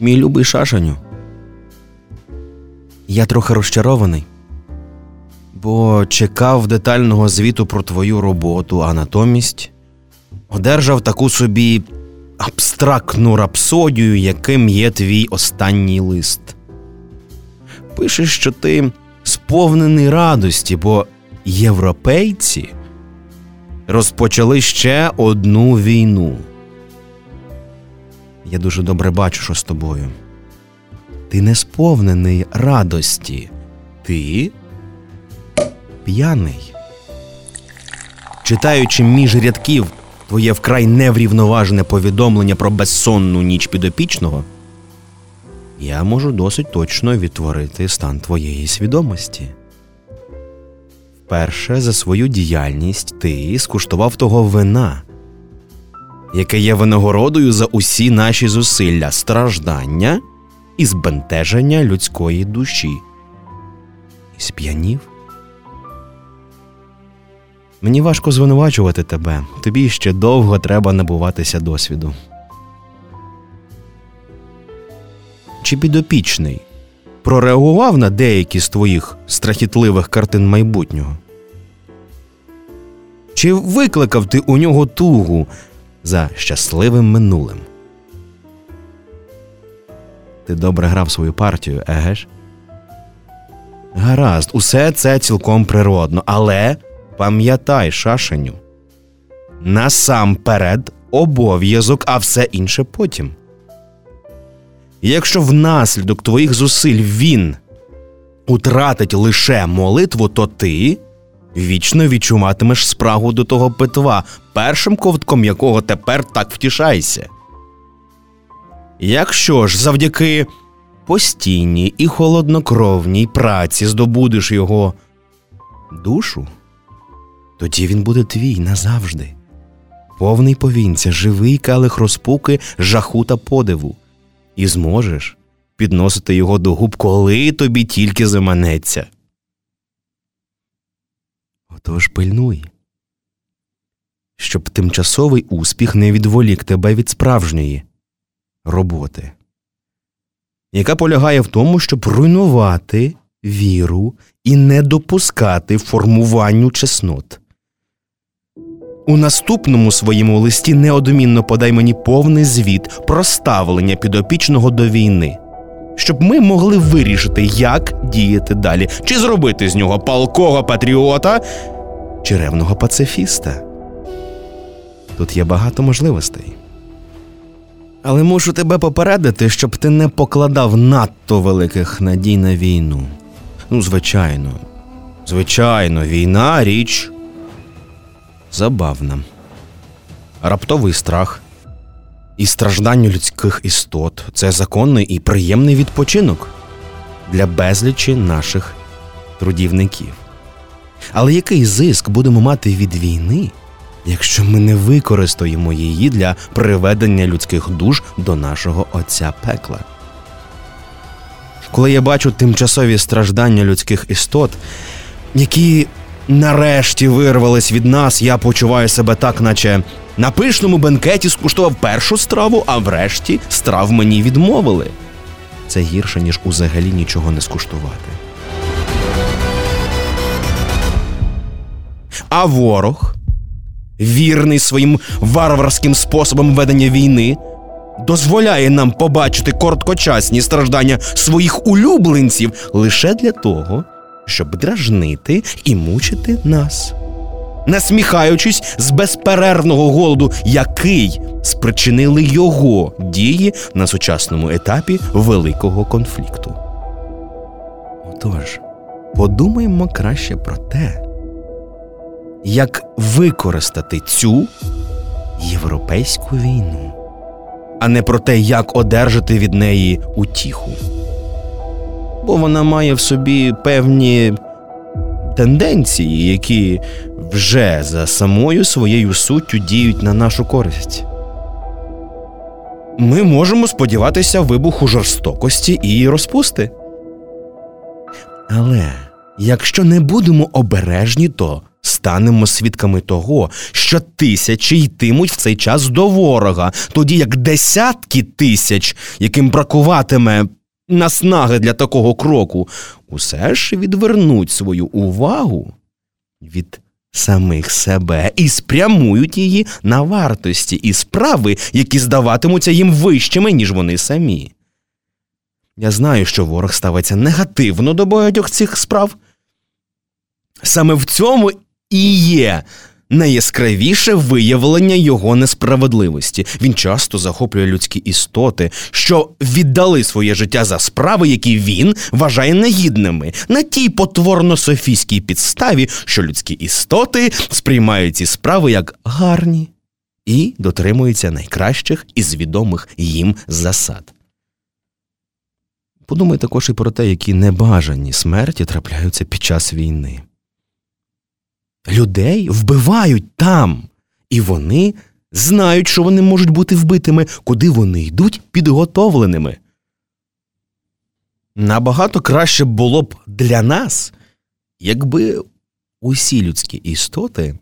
Мій любий шашаню. Я трохи розчарований, бо чекав детального звіту про твою роботу, а натомість одержав таку собі абстрактну рапсодію, яким є твій останній лист. Пишеш, що ти сповнений радості, бо європейці розпочали ще одну війну. Я дуже добре бачу, що з тобою. Ти не сповнений радості. Ти п'яний. Читаючи між рядків твоє вкрай неврівноважене повідомлення про безсонну ніч підопічного, я можу досить точно відтворити стан твоєї свідомості. Вперше за свою діяльність ти скуштував того вина, яке є винагородою за усі наші зусилля, страждання і збентеження людської душі. І сп'янів. Мені важко звинувачувати тебе. Тобі ще довго треба набуватися досвіду. Чи підопічний прореагував на деякі з твоїх страхітливих картин майбутнього? Чи викликав ти у нього тугу за щасливим минулим? Ти добре грав свою партію, еге ж? Гаразд, усе це цілком природно, але пам'ятай, шашеню, насамперед обов'язок, а все інше потім. Якщо внаслідок твоїх зусиль він утратить лише молитву, то ти вічно відчуватимеш спрагу до того питва, першим ковтком якого тепер так втішайся. Якщо ж завдяки постійній і холоднокровній праці здобудеш його душу, тоді він буде твій назавжди, повний повінця, живий калих розпуки, жаху та подиву, і зможеш підносити його до губ, коли тобі тільки заманеться. Отож пильнуй, щоб тимчасовий успіх не відволік тебе від справжньої роботи, яка полягає в тому, щоб руйнувати віру і не допускати формуванню чеснот. У наступному своєму листі неодмінно подай мені повний звіт про ставлення підопічного до війни, щоб ми могли вирішити, як діяти далі, чи зробити з нього палкого патріота чи пацифіста. Тут є багато можливостей. Але мушу тебе попередити, щоб ти не покладав надто великих надій на війну. Ну, звичайно, звичайно, війна річ забавна. Раптовий страх і страждання людських істот це законний і приємний відпочинок для безлічі наших трудівників. Але який зиск будемо мати від війни, якщо ми не використаємо її для приведення людських душ до нашого Отця пекла? Коли я бачу тимчасові страждання людських істот, які нарешті вирвались від нас, я почуваю себе так, наче на пишному бенкеті скуштував першу страву, а врешті страв мені відмовили. Це гірше, ніж узагалі нічого не скуштувати. А ворог, вірний своїм варварським способом ведення війни, дозволяє нам побачити короткочасні страждання своїх улюбленців лише для того, щоб дражнити і мучити нас, насміхаючись з безперервного голоду, який спричинили його дії на сучасному етапі великого конфлікту. Отож, подумаймо краще про те, як використати цю європейську війну, а не про те, як одержати від неї утіху. Бо вона має в собі певні тенденції, які вже за самою своєю суттю діють на нашу користь. Ми можемо сподіватися вибуху жорстокості і розпусти. Але якщо не будемо обережні, то станемо свідками того, що тисячі йтимуть в цей час до ворога, тоді як десятки тисяч, яким бракуватиме наснаги для такого кроку, усе ж відвернуть свою увагу від самих себе і спрямують її на вартості і справи, які здаватимуться їм вищими, ніж вони самі. Я знаю, що ворог ставиться негативно до багатьох цих справ. Саме в цьому і є найяскравіше виявлення його несправедливості. Він часто захоплює людські істоти, що віддали своє життя за справи, які він вважає негідними, на тій потворно-софійській підставі, що людські істоти сприймають ці справи як гарні і дотримуються найкращих із відомих їм засад. Подумай також і про те, які небажані смерті трапляються під час війни. Людей вбивають там, і вони знають, що вони можуть бути вбитими, куди вони йдуть підготовленими. Набагато краще було б для нас, якби усі людські істоти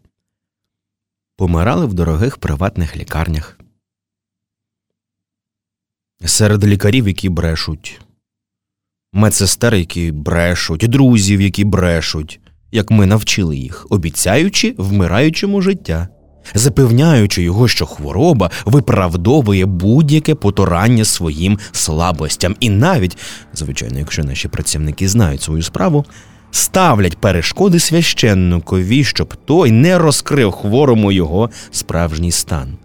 помирали в дорогих приватних лікарнях. Серед лікарів, які брешуть, медсестер, які брешуть, друзів, які брешуть, як ми навчили їх, обіцяючи вмираючому життя, запевняючи його, що хвороба виправдовує будь-яке потурання своїм слабостям, і навіть, звичайно, якщо наші працівники знають свою справу, ставлять перешкоди священникові, щоб той не розкрив хворому його справжній стан.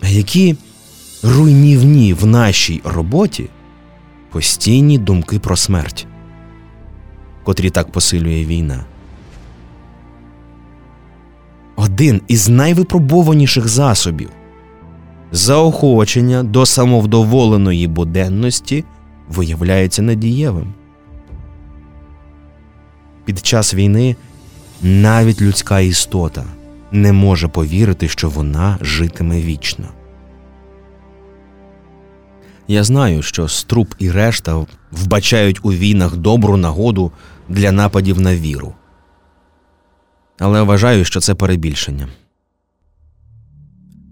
А які руйнівні в нашій роботі постійні думки про смерть, котрі так посилює війна. Один із найвипробованіших засобів заохочення до самовдоволеної буденності виявляється надієвим. Під час війни навіть людська істота не може повірити, що вона житиме вічно. Я знаю, що Струп і решта вбачають у війнах добру нагоду для нападів на віру. Але вважаю, що це перебільшення.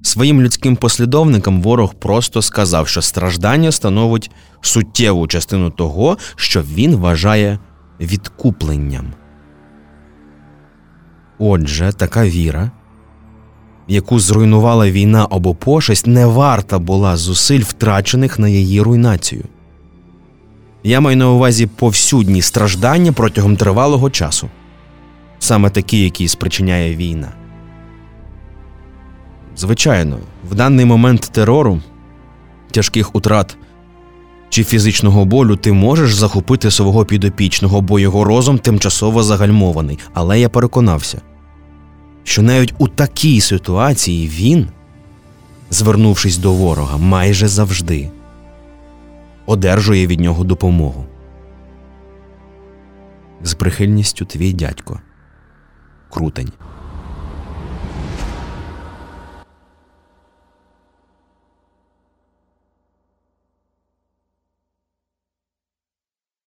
Своїм людським послідовникам ворог просто сказав, що страждання становить суттєву частину того, що він вважає відкупленням. Отже, така віра яку зруйнувала війна або пошесть, не варта була зусиль втрачених на її руйнацію. Я маю на увазі повсюдні страждання протягом тривалого часу, саме такі, які спричиняє війна. Звичайно, в даний момент терору, тяжких утрат чи фізичного болю ти можеш захопити свого підопічного, бо його розум тимчасово загальмований, але я переконався що навіть у такій ситуації він, звернувшись до ворога, майже завжди одержує від нього допомогу. З прихильністю твій дядько Крутень.